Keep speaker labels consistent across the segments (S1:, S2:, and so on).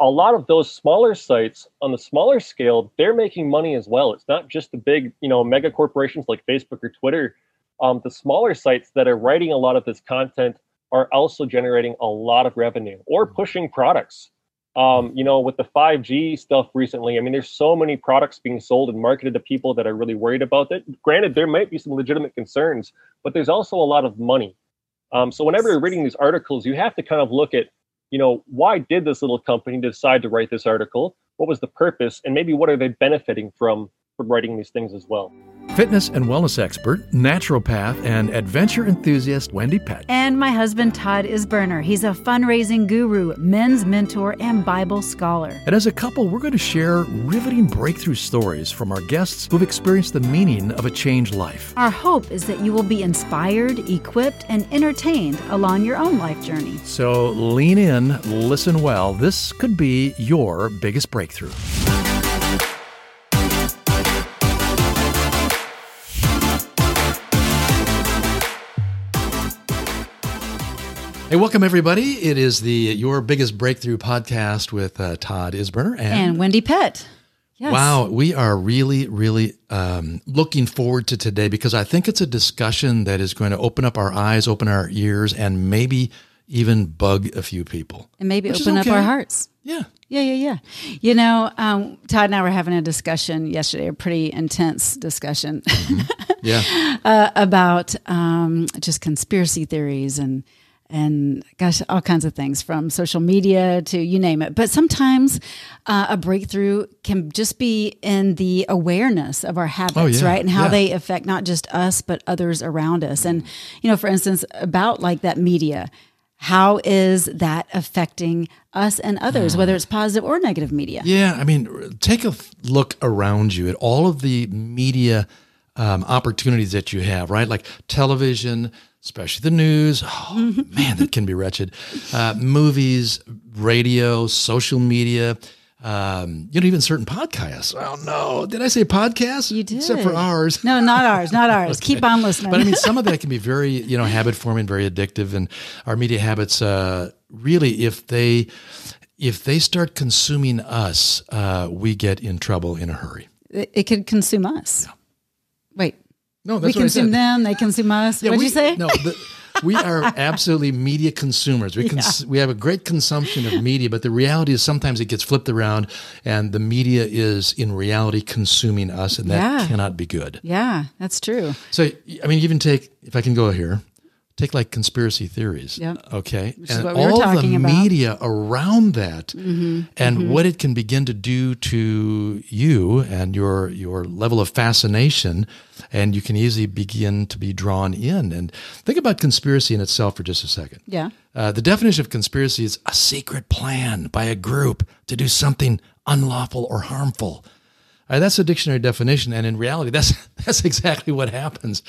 S1: a lot of those smaller sites on the smaller scale, they're making money as well. It's not just the big, you know, mega corporations like Facebook or Twitter. Um, the smaller sites that are writing a lot of this content are also generating a lot of revenue or mm-hmm. pushing products. Um, you know, with the 5G stuff recently, I mean, there's so many products being sold and marketed to people that are really worried about it. Granted, there might be some legitimate concerns, but there's also a lot of money. Um, so whenever you're reading these articles, you have to kind of look at you know, why did this little company decide to write this article? What was the purpose? And maybe what are they benefiting from from writing these things as well?
S2: Fitness and wellness expert, naturopath, and adventure enthusiast Wendy Pett.
S3: And my husband, Todd Isberner. He's a fundraising guru, men's mentor, and Bible scholar.
S2: And as a couple, we're going to share riveting breakthrough stories from our guests who've experienced the meaning of a changed life.
S3: Our hope is that you will be inspired, equipped, and entertained along your own life journey.
S2: So lean in, listen well. This could be your biggest breakthrough. Hey, welcome everybody. It is the Your Biggest Breakthrough podcast with uh, Todd Isberner and,
S3: and Wendy Pett.
S2: Yes. Wow, we are really, really um, looking forward to today because I think it's a discussion that is going to open up our eyes, open our ears, and maybe even bug a few people.
S3: And maybe open okay. up our hearts.
S2: Yeah.
S3: Yeah, yeah, yeah. You know, um, Todd and I were having a discussion yesterday, a pretty intense discussion.
S2: Mm-hmm. Yeah.
S3: uh, about um, just conspiracy theories and and gosh, all kinds of things from social media to you name it. But sometimes uh, a breakthrough can just be in the awareness of our habits, oh, yeah. right? And how yeah. they affect not just us, but others around us. And, you know, for instance, about like that media, how is that affecting us and others, whether it's positive or negative media?
S2: Yeah. I mean, take a look around you at all of the media um, opportunities that you have, right? Like television, especially the news. Oh, man, that can be wretched. Uh, movies, radio, social media, um, you know, even certain podcasts. Oh no, did I say podcasts?
S3: You did,
S2: except for ours.
S3: No, not ours, not ours. okay. Keep on listening.
S2: But I mean, some of that can be very, you know, habit forming, very addictive, and our media habits. Uh, really, if they if they start consuming us, uh, we get in trouble in a hurry.
S3: It, it could consume us. Yeah. Wait,
S2: no,
S3: we consume them. They consume us. Yeah, What'd
S2: we,
S3: you say?
S2: No, the, we are absolutely media consumers. We cons- yeah. we have a great consumption of media, but the reality is sometimes it gets flipped around, and the media is in reality consuming us, and that yeah. cannot be good.
S3: Yeah, that's true.
S2: So, I mean, even take if I can go here, take like conspiracy theories.
S3: Yep.
S2: Okay.
S3: Which and all
S2: the
S3: about.
S2: media around that mm-hmm. and mm-hmm. what it can begin to do to you and your your level of fascination and you can easily begin to be drawn in. And think about conspiracy in itself for just a second.
S3: Yeah.
S2: Uh, the definition of conspiracy is a secret plan by a group to do something unlawful or harmful. Uh, that's a dictionary definition, and in reality, that's that's exactly what happens.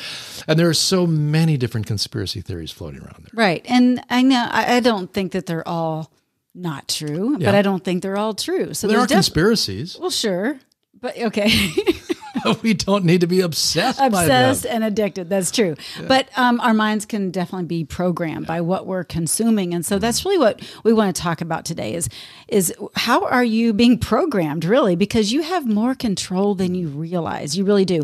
S2: And there are so many different conspiracy theories floating around there.
S3: Right, and I know I, I don't think that they're all not true, yeah. but I don't think they're all true.
S2: So well, there are def- conspiracies.
S3: Well, sure, but okay.
S2: we don't need to be obsessed.
S3: Obsessed and addicted. That's true. Yeah. But um, our minds can definitely be programmed yeah. by what we're consuming, and so mm-hmm. that's really what we want to talk about today. Is is how are you being programmed really? Because you have more control than you realize. You really do,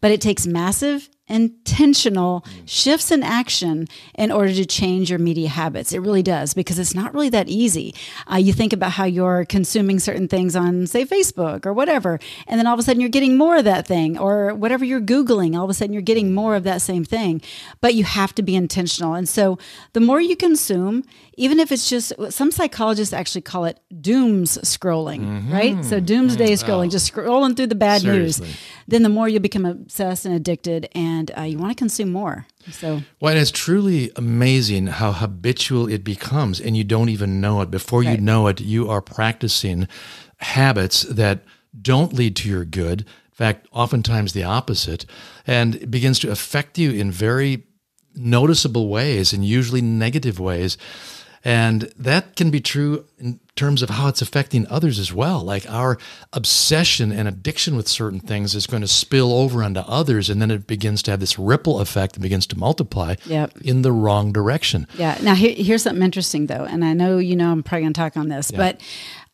S3: but it takes massive intentional shifts in action in order to change your media habits. It really does because it's not really that easy. Uh, you think about how you're consuming certain things on, say, Facebook or whatever, and then all of a sudden you're getting more of that thing, or whatever you're Googling, all of a sudden you're getting more of that same thing. But you have to be intentional. And so the more you consume, even if it's just some psychologists actually call it dooms scrolling, mm-hmm. right? So doomsday mm-hmm. scrolling, oh. just scrolling through the bad Seriously. news. Then the more you become obsessed and addicted and and uh, you want to consume more. So,
S2: well, it's truly amazing how habitual it becomes, and you don't even know it. Before right. you know it, you are practicing habits that don't lead to your good. In fact, oftentimes the opposite, and it begins to affect you in very noticeable ways and usually negative ways. And that can be true in terms of how it's affecting others as well. Like our obsession and addiction with certain things is going to spill over onto others, and then it begins to have this ripple effect and begins to multiply
S3: yep.
S2: in the wrong direction.
S3: Yeah. Now, here, here's something interesting, though. And I know, you know, I'm probably going to talk on this, yeah. but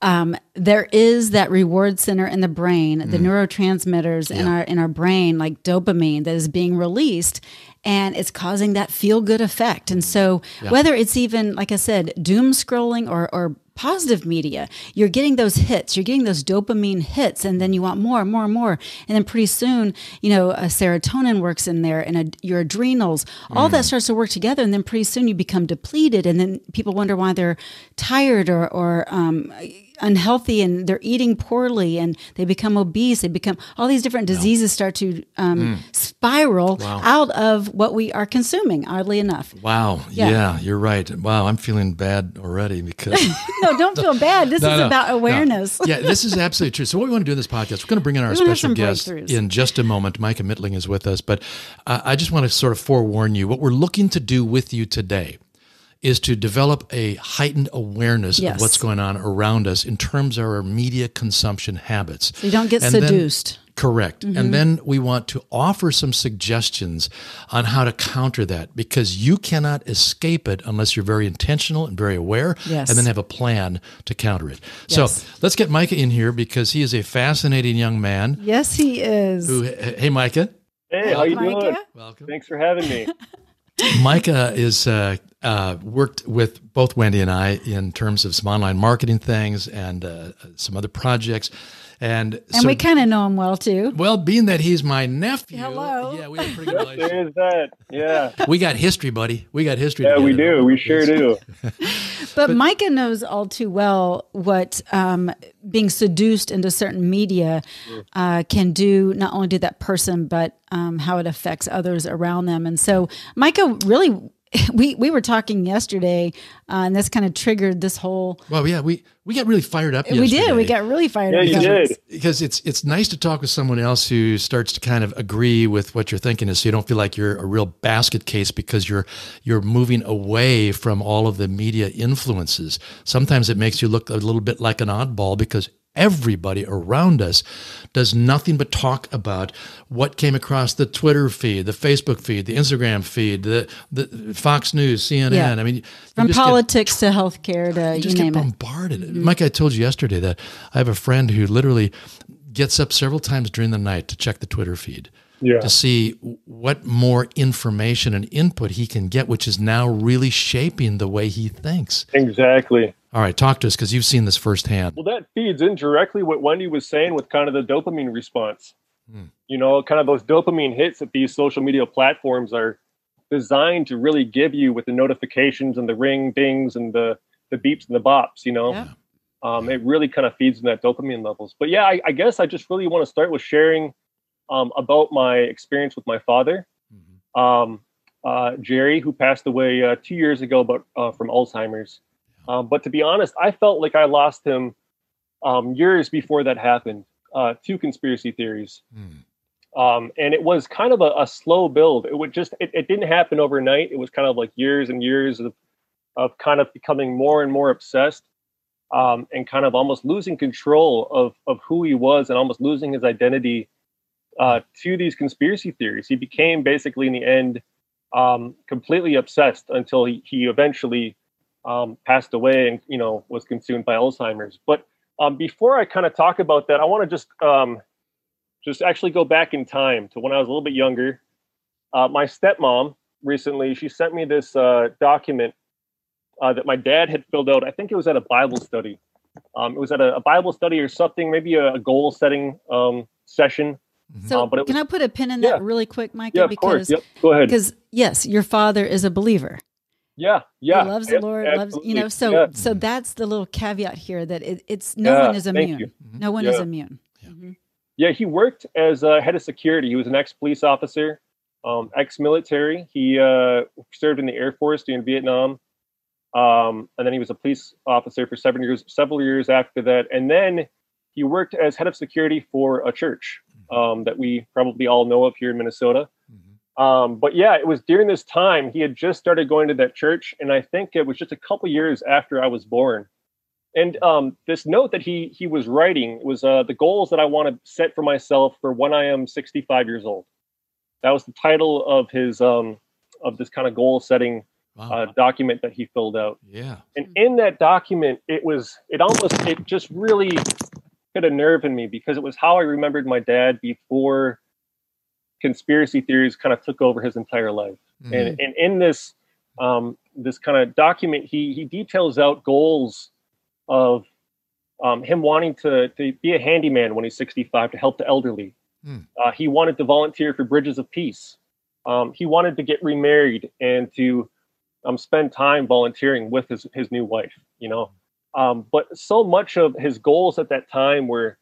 S3: um, there is that reward center in the brain, mm. the neurotransmitters yeah. in our in our brain, like dopamine, that is being released, and it's causing that feel good effect. And so, yeah. whether it's even like I said, doom scrolling or or positive media, you're getting those hits, you're getting those dopamine hits, and then you want more and more and more. And then pretty soon, you know, a serotonin works in there and a, your adrenals, all mm. that starts to work together. And then pretty soon you become depleted. And then people wonder why they're tired or, or, um, unhealthy and they're eating poorly and they become obese. They become all these different diseases start to um, mm. spiral wow. out of what we are consuming. Oddly enough.
S2: Wow. Yeah. yeah. you're right. Wow, I'm feeling bad already because
S3: no, don't feel bad. This no, is no, about awareness.
S2: No. Yeah, this is absolutely true. So what we want to do in this podcast, we're going to bring in our special guest in just a moment. Micah Mittling is with us, but uh, I just want to sort of forewarn you what we're looking to do with you today is to develop a heightened awareness yes. of what's going on around us in terms of our media consumption habits.
S3: So you don't get and seduced.
S2: Then, correct. Mm-hmm. And then we want to offer some suggestions on how to counter that because you cannot escape it unless you're very intentional and very aware
S3: yes.
S2: and then have a plan to counter it. Yes. So let's get Micah in here because he is a fascinating young man.
S3: Yes, he is.
S2: Who, hey, Micah.
S1: Hey, how you Micah? doing? Welcome. Thanks for having me.
S2: Micah is uh, uh, worked with both Wendy and I in terms of some online marketing things and uh, some other projects. And,
S3: and
S2: so,
S3: we kind of know him well too.
S2: Well, being that he's my nephew,
S3: hello,
S2: yeah, we have a pretty good relationship.
S1: There's that, yeah.
S2: We got history, buddy. We got history.
S1: Yeah,
S2: together.
S1: we do. We sure do.
S3: but, but, Micah knows all too well what um, being seduced into certain media uh, can do. Not only to that person, but um, how it affects others around them. And so, Micah really we we were talking yesterday, uh, and this kind of triggered this whole.
S2: Well, yeah, we we got really fired up.
S3: We did. We got really fired
S1: yeah,
S3: up.
S1: Yeah, you did.
S2: Because it's it's nice to talk with someone else who starts to kind of agree with what you're thinking, is so you don't feel like you're a real basket case because you're you're moving away from all of the media influences. Sometimes it makes you look a little bit like an oddball because everybody around us does nothing but talk about what came across the Twitter feed, the Facebook feed, the Instagram feed, the, the Fox News, CNN. Yeah. I mean,
S3: from politics get, to healthcare to
S2: you, just
S3: get
S2: bombarded.
S3: Mm-hmm.
S2: Mike, I told you yesterday that I have a friend who literally gets up several times during the night to check the Twitter feed.
S1: Yeah.
S2: to see what more information and input he can get, which is now really shaping the way he thinks.
S1: Exactly.
S2: All right, talk to us because you've seen this firsthand.
S1: Well, that feeds in directly what Wendy was saying with kind of the dopamine response. Hmm. You know, kind of those dopamine hits that these social media platforms are designed to really give you with the notifications and the ring dings and the the beeps and the bops. You know, yeah. um, it really kind of feeds in that dopamine levels. But yeah, I, I guess I just really want to start with sharing um, about my experience with my father, mm-hmm. um, uh, Jerry, who passed away uh, two years ago, but uh, from Alzheimer's. Um, but to be honest, I felt like I lost him um, years before that happened. Uh, two conspiracy theories. Mm. Um, and it was kind of a, a, slow build. It would just, it, it, didn't happen overnight. It was kind of like years and years of, of kind of becoming more and more obsessed um, and kind of almost losing control of, of who he was and almost losing his identity uh, to these conspiracy theories. He became basically in the end um, completely obsessed until he, he eventually um, passed away and you know was consumed by Alzheimer's. But um, before I kind of talk about that, I want to just um, just actually go back in time to when I was a little bit younger. Uh, my stepmom recently she sent me this uh, document uh, that my dad had filled out. I think it was at a Bible study. Um, it was at a, a, Bible study or something, maybe a, a goal setting um, session.
S3: Mm-hmm. So, uh, but can I put a pin in that yeah. really quick, Micah?
S1: Yeah, of because, course. Yep. Go ahead.
S3: Because yes, your father is a believer.
S1: Yeah, yeah.
S3: He loves the Lord, loves you know. So yeah. so that's the little caveat here that it, it's no yeah, one is immune. Mm-hmm. No one yeah. is immune.
S1: Mm-hmm. Yeah, he worked as a head of security. He was an ex police officer. um, ex-military. He uh, served in the Air Force during Vietnam, um, and then he was a police officer for seven years, several years after that. And then he worked as head of security for a church um, that we probably all know of here in Minnesota. Um, but yeah, it was during this time he had just started going to that church, and I think it was just a couple years after I was born. And um, this note that he he was writing was uh, the goals that I want to set for myself for when I am 65 years old. That was the title of his um, of this kind of goal setting
S2: Wow.
S1: uh, document that he filled out.
S2: yeah.
S1: And in that document, it was it almost it just really hit a nerve in me because it was how I remembered my dad before conspiracy theories kind of took over his entire life.
S2: Mhm.
S1: And and in this um, this kind of document, he he details out goals of um, him wanting to to be a handyman when he's 65 to help the elderly.
S2: Hmm.
S1: Uh, he wanted to volunteer for Bridges of Peace. Um, he wanted to get remarried and to um, spend time volunteering with his his new wife. You know, um, but so much of his goals at that time were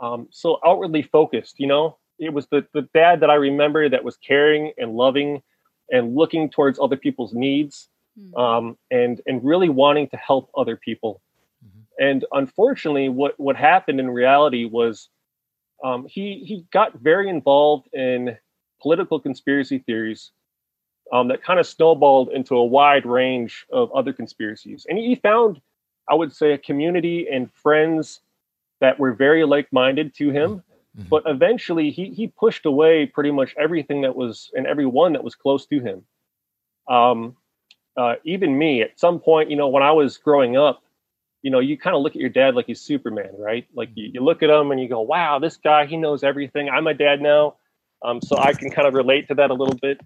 S1: um, so outwardly focused. You know, it was the the dad that I remember that was caring and loving and looking towards other people's needs
S3: Hmm.
S1: um, and and really wanting to help other people.
S2: Mhm.
S1: And unfortunately, what what happened in reality was um, he he got very involved in political conspiracy theories um, that kind of snowballed into a wide range of other conspiracies. And he found, I would say, a community and friends that were very like-minded to him.
S2: Mhm.
S1: But eventually, he he pushed away pretty much everything that was and everyone that was close to him. Um, uh, even me, at some point, you know, when I was growing up, you know, you kind of look at your dad like he's Superman, right? Like you, you look at him and you go, "Wow, this guy, he knows everything." I'm a dad now, um, so I can kind of relate to that a little bit.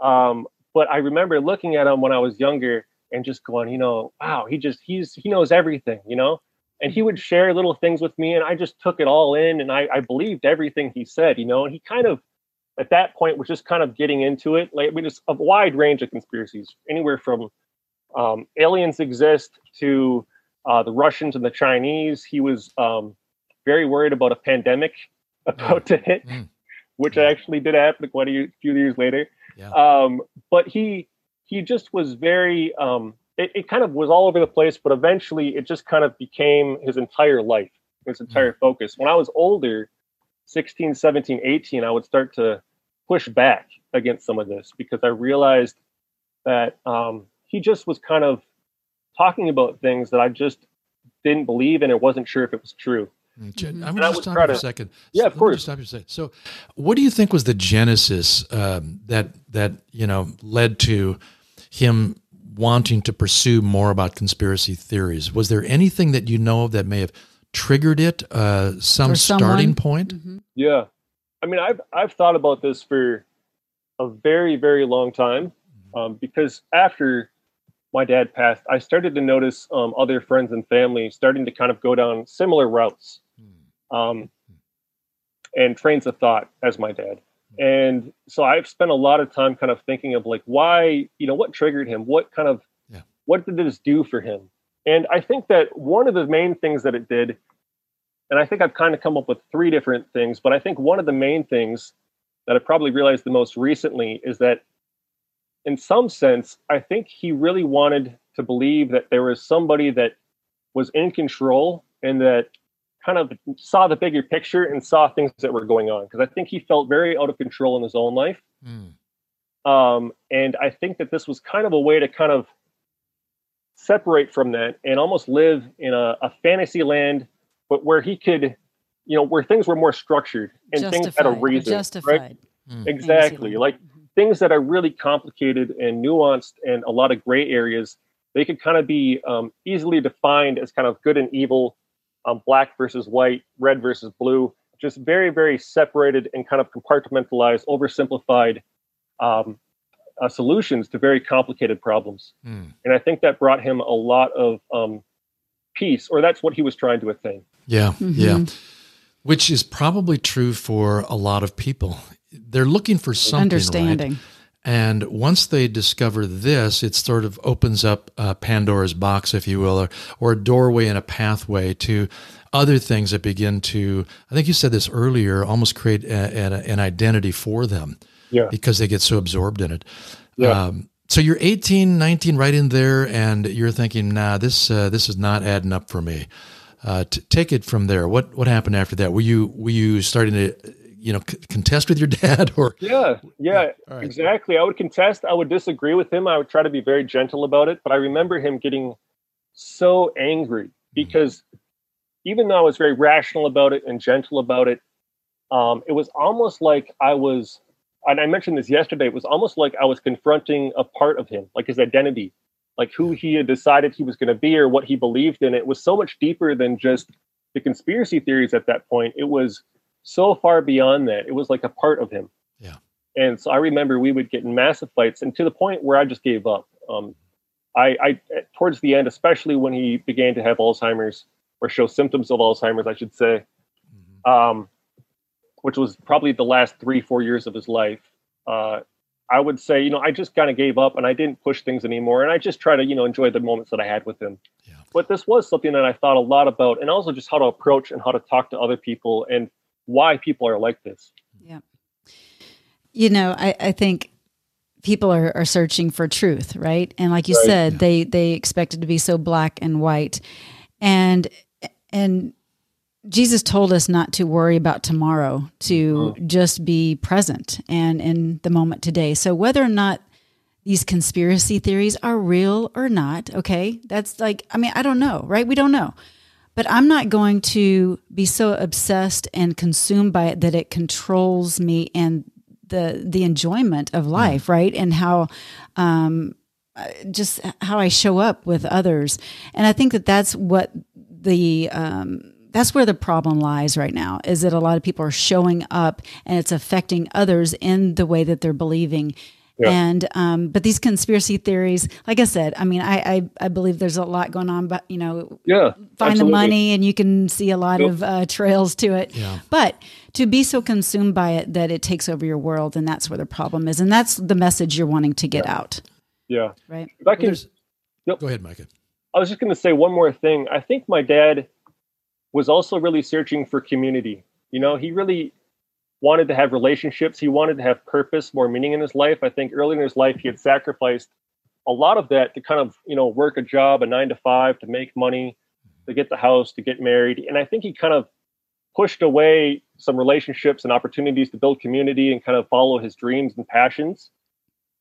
S1: Um, but I remember looking at him when I was younger and just going, you know, wow, he just he's he knows everything, you know. And he would share little things with me, and I just took it all in, and I, I believed everything he said, you know. And he kind of, at that point, was just kind of getting into it. Like I mean, just a wide range of conspiracies, anywhere from um, aliens exist to uh, the Russians and the Chinese. He was um, very worried about a pandemic about to hit,
S2: Mm.
S1: which actually did happen quite a few years later.
S2: Yeah.
S1: Um, but he he just was very um, it, it kind of was all over the place, but eventually it just kind of became his entire life, his entire focus. When I was older, 16, 17, 18, I would start to push back against some of this because I realized that um, he just was kind of talking about things that I just didn't believe and I wasn't sure if it was true.
S2: Mm, Jen,
S3: Mhm.
S2: I'm
S1: I
S2: going to
S1: would
S2: stop you for a second.
S1: Yeah,
S2: So
S1: of course.
S2: just Stop you for a second. So, what do you think was the genesis um, that that you know led to him wanting to pursue more about conspiracy theories? Was there anything that you know of that may have triggered it? Uh, some starting
S3: someone?
S2: point?
S3: Mhm.
S1: Yeah, I mean, I've I've thought about this for a very very long time um, because after my dad passed, I started to notice um, other friends and family starting to kind of go down similar routes um, and trains of thought as my dad. And so I've spent a lot of time kind of thinking of like why, you know, what triggered him? What kind of,
S2: Yeah.
S1: what did this do for him? And I think that one of the main things that it did, and I think I've kind of come up with three different things, but I think one of the main things that I probably realized the most recently is that in some sense, I think he really wanted to believe that there was somebody that was in control and that kind of saw the bigger picture and saw things that were going on. Because I think he felt very out of control in his own life.
S2: Mm.
S1: Um, and I think that this was kind of a way to kind of separate from that and almost live in a, a fantasy land, but where he could, you know, where things were more structured and things had a
S3: Justified.
S1: reason.
S3: Justified.
S1: Right?
S2: Mm.
S1: Exactly.
S3: Fantasyland.
S1: Like things that are really complicated and nuanced and a lot of gray areas, they could kind of be um, easily defined as kind of good and evil, um, black versus white, red versus blue, just very, very separated and kind of compartmentalized, oversimplified um, uh, solutions to very complicated problems.
S2: Mm.
S1: And I think that brought him a lot of um, peace, or that's what he was trying to attain.
S2: Yeah,
S3: Mhm.
S2: yeah. Which is probably true for a lot of people. They're looking for something, right? And once they discover this, it sort of opens up uh, Pandora's box, if you will, or, or a doorway and a pathway to other things that begin to, I think you said this earlier, almost create a, a- an identity for them.
S1: Yeah.
S2: because they get so absorbed in it.
S1: Yeah.
S2: Um, so you're 18, 19, right in there, and you're thinking, nah, this uh, this is not adding up for me. Uh, t- take it from there. What what happened after that? Were you were you starting to you know c- contest with your dad or
S1: Yeah, yeah,
S2: right.
S1: exactly. I would contest. I would disagree with him. I would try to be very gentle about it. But I remember him getting so angry because even though I was very rational about it and gentle about it, um, it was almost like I was. And I mentioned this yesterday. It was almost like I was confronting a part of him, like his identity, like who he had decided he was going to be or what he believed in. It was so much deeper than just the conspiracy theories at that point. It was so far beyond that. It was like a part of him.
S2: Yeah.
S1: And so I remember we would get in massive fights, and to the point where I just gave up. Um, I, I towards the end, especially when he began to have Alzheimer's or show symptoms of Alzheimer's, I should say, um, which was probably the last three four years of his life. Uh, I would say, you know, I just kind of gave up and I didn't push things anymore, and I just try to, you know, enjoy the moments that I had with him.
S2: Yeah.
S1: But this was something that I thought a lot about, and also just how to approach and how to talk to other people and why people are like this.
S3: Yeah. You know, I, I think people are, are searching for truth, right? And like you
S1: Right.
S3: said, they they expect it to be so black and white. And and Jesus told us not to worry about tomorrow, to mm-hmm. just be present and in the moment today. So whether or not these conspiracy theories are real or not, okay? That's like I mean, I don't know, right? We don't know. But I'm not going to be so obsessed and consumed by it that it controls me and the the enjoyment of life, right? And how um, uh, just how I show up with others. And I think that that's what the um, that's where the problem lies right now is that a lot of people are showing up and it's affecting others in the way that they're believing.
S1: Yeah.
S3: And um, but these conspiracy theories, like I said, I mean, I, I I believe there's a lot going on, but you know,
S1: Yeah.
S3: find the money and you can see a lot
S1: Yep.
S3: of uh, trails to it.
S2: Yeah.
S3: But to be so consumed by it that it takes over your world, and that's where the problem is, and that's the message you're wanting to get out,
S1: Yeah.
S3: right?
S1: If I
S2: Well,
S1: can,
S2: there's-
S1: Yep.
S2: Go ahead, Micah.
S1: I was just going to say one more thing. I think my dad was also really searching for community. You know, he really wanted to have relationships. He wanted to have purpose, more meaning in his life. I think early in his life, he had sacrificed a lot of that to kind of, you know, work a job, a nine to five, to make money, to get the house, to get married. And I think he kind of pushed away some relationships and opportunities to build community and kind of follow his dreams and passions.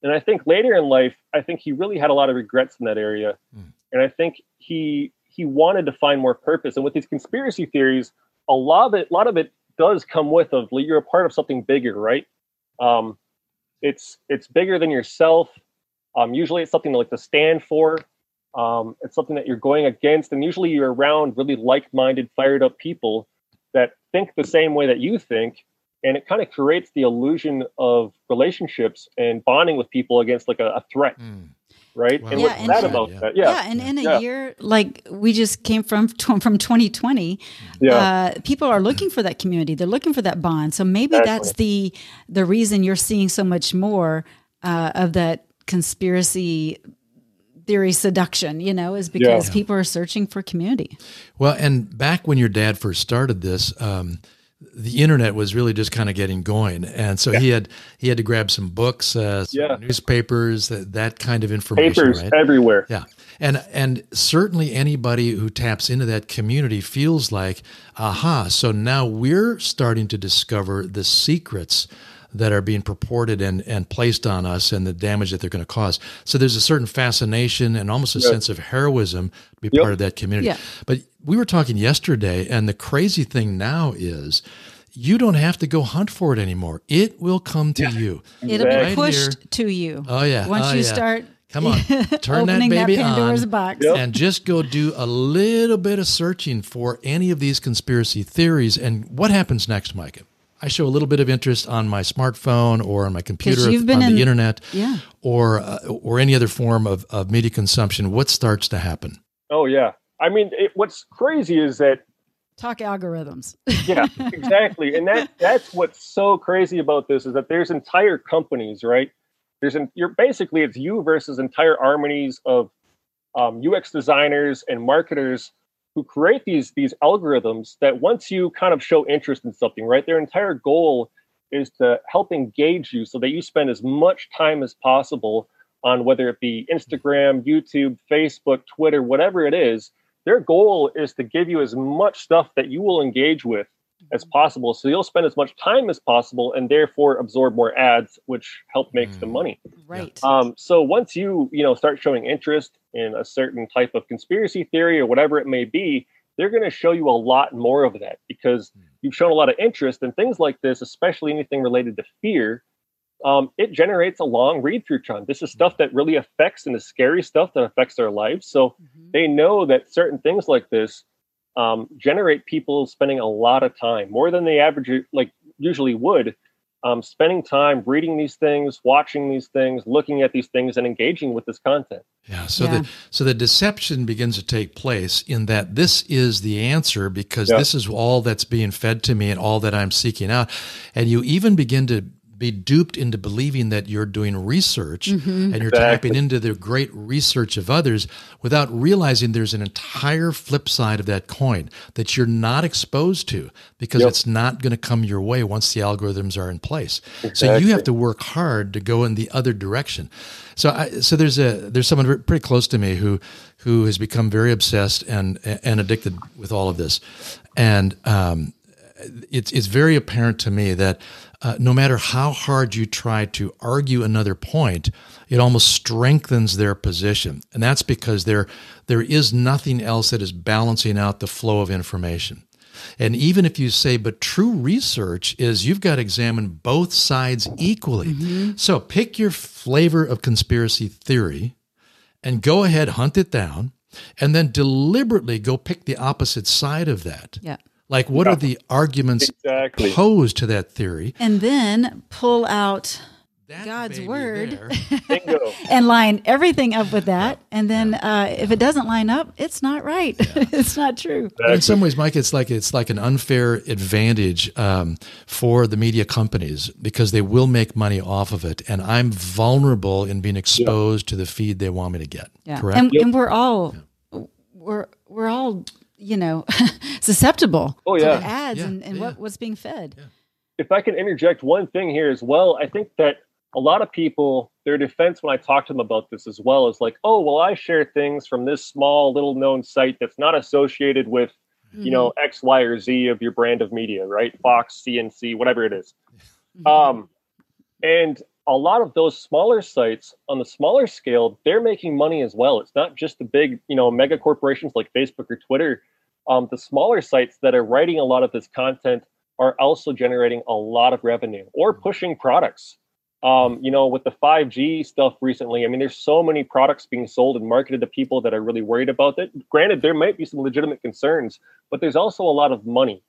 S1: And I think later in life, I think he really had a lot of regrets in that area. Mm. And I think he he wanted to find more purpose. And with these conspiracy theories, a lot of it, a lot of it does come with of you're a part of something bigger, right? Um, it's it's bigger than yourself. Um, usually, it's something like to stand for. Um, it's something that you're going against, and usually you're around really like-minded, fired-up people that think the same way that you think, and it kind of creates the illusion of relationships and bonding with people against like a, a threat,
S2: Mm.
S1: Right?
S2: Wow.
S1: And
S3: Yeah,
S1: what's
S3: and-
S1: sad about
S2: Yeah.
S1: that?
S3: Yeah,
S1: Yeah,
S3: and in a
S1: Yeah.
S3: year like we just came from from 2020,
S1: yeah,
S3: uh, people are looking for that community. They're looking for that bond. So maybe
S1: Exactly.
S3: that's the the reason you're seeing so much more uh, of that conspiracy theory seduction. You know, is because
S1: Yeah.
S3: people are searching for community.
S2: Well, and back when your dad first started this, um, the internet was really just kind of getting going, and so he had he had to grab some books, uh, some
S1: Yeah.
S2: newspapers, that, that kind of information,
S1: papers
S2: right?
S1: everywhere.
S2: Yeah. And and certainly anybody who taps into that community feels like, aha, so now we're starting to discover the secrets that are being purported and, and placed on us and the damage that they're going to cause. So there's a certain fascination and almost a
S1: Yeah.
S2: sense of heroism to be
S1: Yep.
S2: part of that community.
S3: Yeah.
S2: But we were talking yesterday, and the crazy thing now is you don't have to go hunt for it anymore. It will come to you.
S3: It'll
S2: Right
S3: be pushed
S2: here.
S3: to you.
S2: Oh, yeah.
S3: Once
S2: Oh,
S3: you
S2: yeah.
S3: start
S2: Come on, turn that
S3: opening
S2: baby
S3: Pandora's
S2: on
S3: box.
S1: Yep.
S2: and just go do a little bit of searching for any of these conspiracy theories. And what happens next, Micah? I show a little bit of interest on my smartphone or on my computer,
S3: you've been
S2: on
S3: in-
S2: the internet,
S3: Yeah.
S2: or uh, or any other form of, of media consumption. What starts to happen?
S1: Oh yeah. I mean, it, what's crazy is that
S3: Talk algorithms.
S1: yeah, exactly. And that that's what's so crazy about this is that there's entire companies, right? There's an you're basically it's you versus entire armies of um, UX designers and marketers who create these these algorithms that once you kind of show interest in something, right? Their entire goal is to help engage you so that you spend as much time as possible on whether it be Instagram, YouTube, Facebook, Twitter, whatever it is. Their goal is to give you as much stuff that you will engage with as
S3: Mm-hmm.
S1: possible. So you'll spend as much time as possible and therefore absorb more ads, which help makes the
S2: Mm.
S1: money.
S3: Right.
S1: Um, so once you you know start showing interest in a certain type of conspiracy theory or whatever it may be, they're going to show you a lot more of that because you've shown a lot of interest in things like this, especially anything related to fear. Um, it generates a long read through time. This is stuff that really affects and is scary stuff that affects their lives. So
S3: Mhm.
S1: they know that certain things like this um, generate people spending a lot of time, more than the average like usually would, um, spending time reading these things, watching these things, looking at these things, and engaging with this content.
S2: Yeah. So
S3: Yeah.
S2: the so the deception begins to take place in that this is the answer because
S1: Yeah.
S2: this is all that's being fed to me and all that I'm seeking out, and you even begin to be duped into believing that you're doing research and you're
S1: Exactly.
S2: tapping into the great research of others without realizing there's an entire flip side of that coin that you're not exposed to because
S1: Yep.
S2: it's not going to come your way once the algorithms are in place. So you have to work hard to go in the other direction. So I, so there's a there's someone pretty close to me who who has become very obsessed and and addicted with all of this, and um, it's it's very apparent to me that uh, no matter how hard you try to argue another point, it almost strengthens their position, and that's because there there is nothing else that is balancing out the flow of information. And even if you say, but true research is you've got to examine both sides equally. So pick your flavor of conspiracy theory and go ahead, hunt it down, and then deliberately go pick the opposite side of that.
S3: Yeah.
S2: Like, what are the arguments
S1: Exactly.
S2: posed to that theory?
S3: And then pull out
S2: That
S3: God's word. and line everything up with that. And then uh, if it doesn't line up, it's not right. it's not true.
S2: in some ways, Mike, it's like it's like an unfair advantage um, for the media companies because they will make money off of it, and I'm vulnerable in being exposed to the feed they want me to get.
S3: Yeah.
S2: Correct.
S3: And, and we're all we're we're all you know susceptible
S1: Oh,
S3: to the ads
S2: Yeah,
S3: and, and
S2: yeah.
S3: what, what's being fed.
S1: if I can interject one thing here as well, I think that a lot of people, their defense when I talk to them about this as well is like, oh, well, I share things from this small, little known site that's not associated with, you know, X, Y, or Z of your brand of media, right? Fox, CNC, whatever it is. Um, and a lot of those smaller sites on the smaller scale, they're making money as well. It's not just the big, you know, mega corporations like Facebook or Twitter. Um, the smaller sites that are writing a lot of this content are also generating a lot of revenue or pushing products. Um, you know, with the 5G stuff recently, I mean, there's so many products being sold and marketed to people that are really worried about it. Granted, there might be some legitimate concerns, but there's also a lot of money.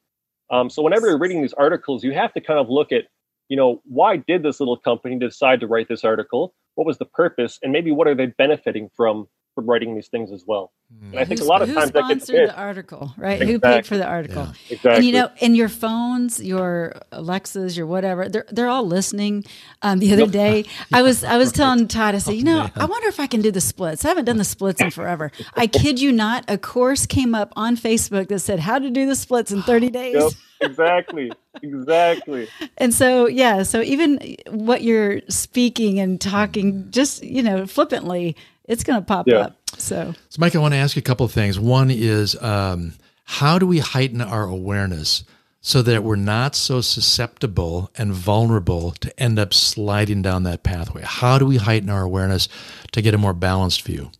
S1: Um, so whenever you're reading these articles, you have to kind of look at, you know, why did this little company decide to write this article? What was the purpose? And maybe what are they benefiting from from writing these things as well? And I think
S3: Who's-
S1: a lot of times that gets
S3: sponsored
S1: missed.
S3: the article, right? Who paid for the article?
S1: Exactly.
S3: And you know, in your phones, your Alexas, your whatever, they're they're all listening. Um, the other day, I was I was telling Todd, I said, you know, I wonder if I can do the splits. I haven't done the splits in forever. I kid you not, a course came up on Facebook that said how to do the splits in thirty days.
S1: Yep, exactly. Exactly.
S3: And so, yeah, so even what you're speaking and talking, just you know, flippantly, it's going to pop
S1: Yeah.
S3: up. So,
S2: So, Mike, I want to ask you a couple of things. One is um, how do we heighten our awareness so that we're not so susceptible and vulnerable to end up sliding down that pathway? How do we heighten our awareness to get a more balanced view?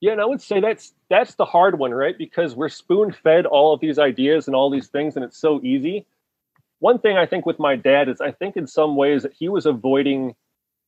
S1: Yeah, and I would say that's that's the hard one, right? Because we're spoon fed all of these ideas and all these things, and it's so easy. One thing I think with my dad is I think in some ways that he was avoiding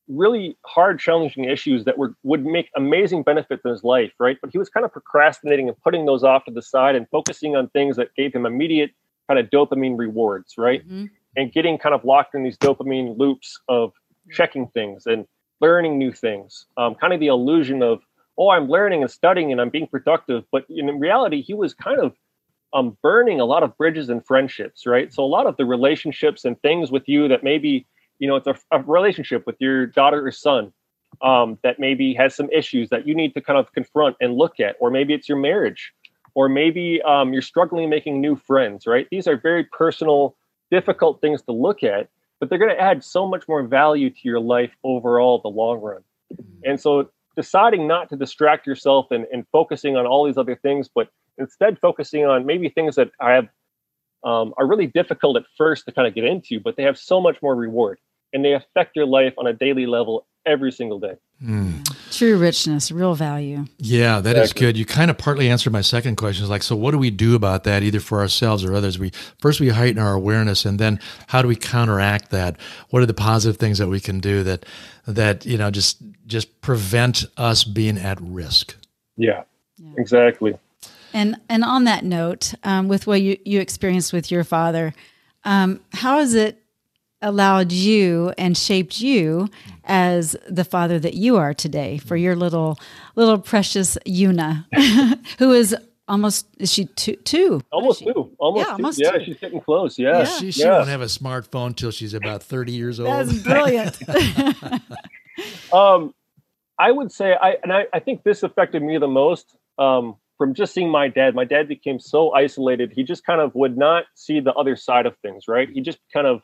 S1: really hard, challenging issues that were would make amazing benefits in his life, right? But he was kind of procrastinating and putting those off to the side and focusing on things that gave him immediate kind of dopamine rewards, right?
S3: Mhm.
S1: And getting kind of locked in these dopamine loops of checking things and learning new things. Um, kind of the illusion of oh, I'm learning and studying and I'm being productive. But in reality, he was kind of um, burning a lot of bridges and friendships, right? So a lot of the relationships and things with you that maybe, you know, it's a, a relationship with your daughter or son um, that maybe has some issues that you need to kind of confront and look at, or maybe it's your marriage, or maybe um, you're struggling making new friends, right? These are very personal, difficult things to look at. but they're going to add so much more value to your life overall the long run. And so deciding not to distract yourself and, and focusing on all these other things, but instead focusing on maybe things that I have um, are really difficult at first to kind of get into, but they have so much more reward and they affect your life on a daily level every single day.
S2: Mm.
S3: True richness, real value.
S2: Yeah, that exactly. is good. You kind of partly answered my second question. Is like, so what do we do about that, either for ourselves or others? We first we heighten our awareness, and then how do we counteract that? What are the positive things that we can do that that you know just just prevent us being at risk?
S1: Yeah, yeah. exactly.
S3: And and on that note, um, with what you you experienced with your father, um, how has it allowed you and shaped you as the father that you are today for your little little precious Una, who is almost is she two two
S1: almost two almost yeah, two. almost yeah two. she's getting close yeah, yeah.
S2: she, she
S1: yeah.
S2: won't have a smartphone till she's about 30 years old
S3: that's brilliant
S1: um i would say i and I, I think this affected me the most um from just seeing my dad my dad became so isolated he just kind of would not see the other side of things right he just kind of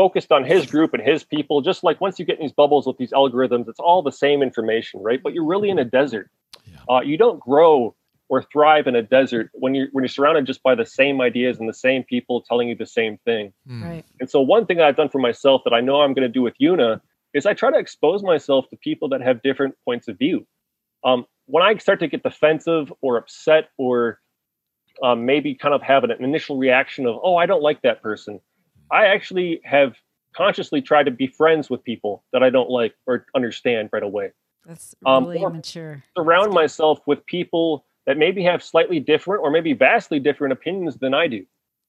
S1: focused on his group and his people. Just like once you get in these bubbles with these algorithms, it's all the same information, right? But you're really in a desert. Yeah. Uh, you don't grow or thrive in a desert when you're when you're surrounded just by the same ideas and the same people telling you the same thing.
S3: Hmm. Right.
S1: And so one thing I've done for myself that I know I'm going to do with Una is I try to expose myself to people that have different points of view. Um, when I start to get defensive or upset or um, maybe kind of have an initial reaction of, oh, I don't like that person. I actually have consciously tried to be friends with people that I don't like or understand right away.
S3: That's um, really um, mature.
S1: Surround myself with people that maybe have slightly different or maybe vastly different opinions than I do.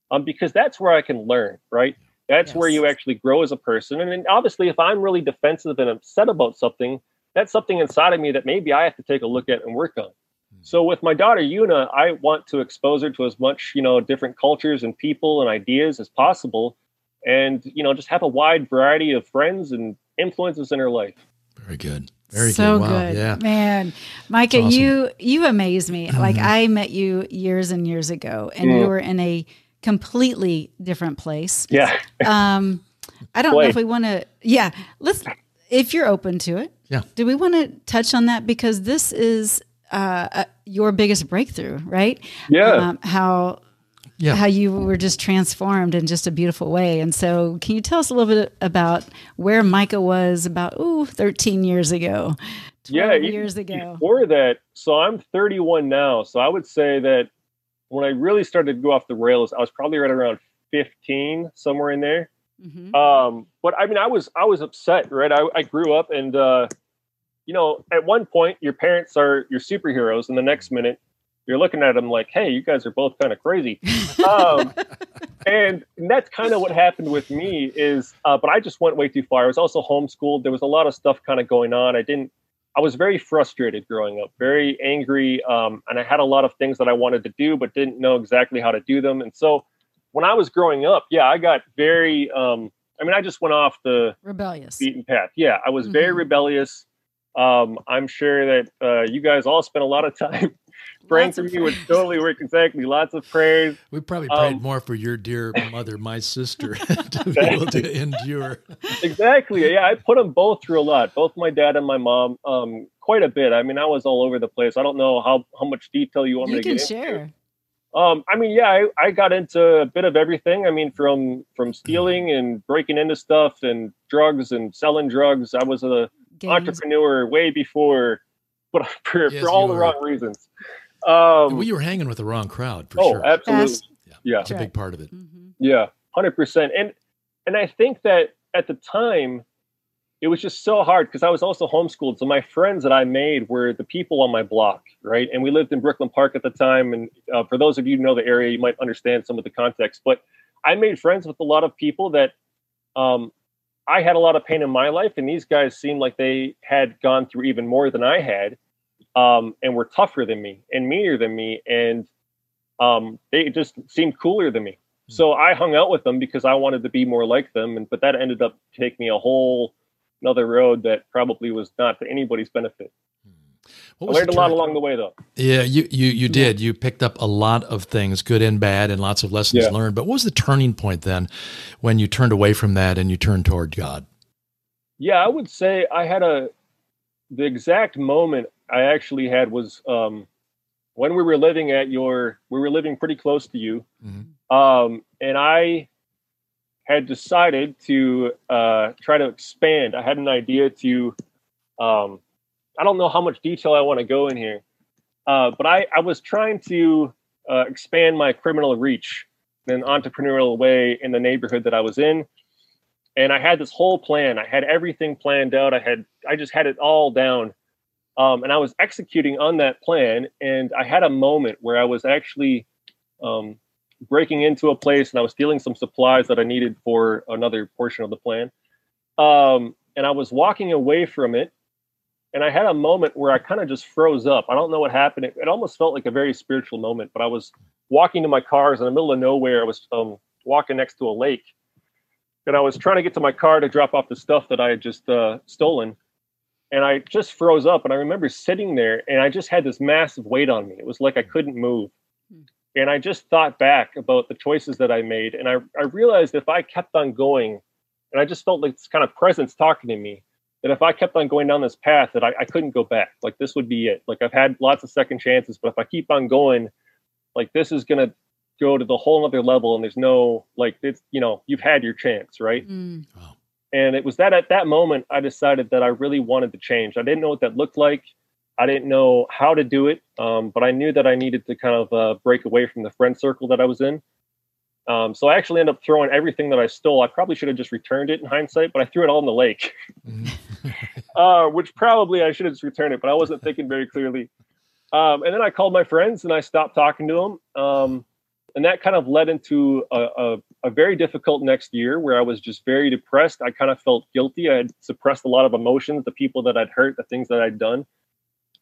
S1: Um, because that's where I can learn, right? That's yes. where you actually grow as a person. And then obviously, if I'm really defensive and upset about something, that's something inside of me that maybe I have to take a look at and work on. Hmm. So with my daughter Una, I want to expose her to as much, you know, different cultures and people and ideas as possible and you know just have a wide variety of friends and influences in her life
S2: very good very
S3: so
S2: good.
S3: Wow. good. Yeah. Man, Micah, awesome. you you amaze me. Mm-hmm. Like I met you years and years ago and mm. you were in a completely different place.
S1: Yeah.
S3: Um I don't know if we want to yeah, let's if you're open to it.
S2: Yeah.
S3: Do we want to touch on that because this is uh, uh, your biggest breakthrough, right?
S1: Yeah.
S3: Um, how yeah. how you were just transformed in just a beautiful way. And so, can you tell us a little bit about where Micah was about, ooh, 13 years ago?
S1: yeah,
S3: years ago.
S1: Before that, so I'm 31 now. So I would say that when I really started to go off the rails, I was probably right around 15, somewhere in there. Mm-hmm. Um, but I mean, I was I was upset, right? I, I grew up, and uh, you know, at one point, your parents are your superheroes, and the next minute, you're looking at them like, hey, you guys are both kind of crazy. Um, and, and, that's kind of what happened with me is, uh, but I just went way too far. I was also homeschooled. There was a lot of stuff kind of going on. I didn't, I was very frustrated growing up, very angry. Um, and I had a lot of things that I wanted to do, but didn't know exactly how to do them. And so when I was growing up, yeah, I got very, um, I mean, I just went off the
S3: rebellious
S1: beaten path. Yeah, I was mm-hmm. very rebellious. Um, I'm sure that uh, you guys all spent a lot of time praying for me would totally work exactly. Lots of prayers.
S2: We probably prayed um, more for your dear mother, my sister, to be able to endure.
S1: Exactly. Yeah, I put them both through a lot. Both my dad and my mom, um, quite a bit. I mean, I was all over the place. I don't know how how much detail you want
S3: you
S1: me to
S3: can
S1: get
S3: share.
S1: Into. Um, I mean, yeah, I, I got into a bit of everything. I mean, from from stealing and breaking into stuff and drugs and selling drugs. I was a Games. entrepreneur way before, but for, yes, for all the wrong reasons.
S2: Um, well, you were hanging with the wrong crowd for
S1: oh,
S2: sure.
S1: absolutely.
S2: Yeah, yeah. That's a big part of it.
S1: Mm-hmm. Yeah, hundred percent. And and I think that at the time, it was just so hard because I was also homeschooled. So my friends that I made were the people on my block, right? And we lived in Brooklyn Park at the time. And uh, for those of you who know the area, you might understand some of the context. But I made friends with a lot of people that um, I had a lot of pain in my life, and these guys seemed like they had gone through even more than I had um, and were tougher than me and meaner than me, and um, they just seemed cooler than me. Hmm. So I hung out with them because I wanted to be more like them, and but that ended up taking me a whole another road that probably was not to anybody's benefit. I learned a lot along the way, though.
S2: Yeah, you you you did. You picked up a lot of things, good and bad, and lots of lessons
S1: Yeah.
S2: learned. But what was the turning point then, when you turned away from that and you turned toward God?
S1: Yeah, I would say I had a the exact moment I actually had was um, when we were living at your we were living pretty close to you,
S2: Mhm.
S1: um, and I had decided to uh, try to expand. I had an idea to um, I don't know how much detail I want to go in here, uh, but I, I was trying to uh, expand my criminal reach in an entrepreneurial way in the neighborhood that I was in and I had this whole plan. I had everything planned out. I had I just had it all down, um, and I was executing on that plan. And I had a moment where I was actually um, breaking into a place, and I was stealing some supplies that I needed for another portion of the plan. Um, and I was walking away from it, and I had a moment where I kind of just froze up. I don't know what happened. It, it almost felt like a very spiritual moment. But I was walking to my cars in the middle of nowhere. I was um, walking next to a lake and I was trying to get to my car to drop off the stuff that I had just uh, stolen. And I just froze up. And I remember sitting there and I just had this massive weight on me. It was like I couldn't move.
S3: Hmm.
S1: And I just thought back about the choices that I made. And I, I realized if I kept on going, and I just felt like this kind of presence talking to me, that if I kept on going down this path, that I, I couldn't go back. Like this would be it. Like I've had lots of second chances, but if I keep on going, like this is going to go to the whole other level and there's no like it's you know you've had your chance right
S3: Mm.
S1: And it was that at that moment i decided that i really wanted to change i didn't know what that looked like i didn't know how to do it um, but i knew that i needed to kind of uh, break away from the friend circle that i was in um, so i actually ended up throwing everything that i stole i probably should have just returned it in hindsight but i threw it all in the lake
S2: Mhm.
S1: uh, which probably I should have just returned it, but I wasn't thinking very clearly. Um, and then I called my friends and I stopped talking to them. Um, and that kind of led into a, a, a very difficult next year where I was just very depressed. I kind of felt guilty. I had suppressed a lot of emotions, the people that I'd hurt, the things that I'd done.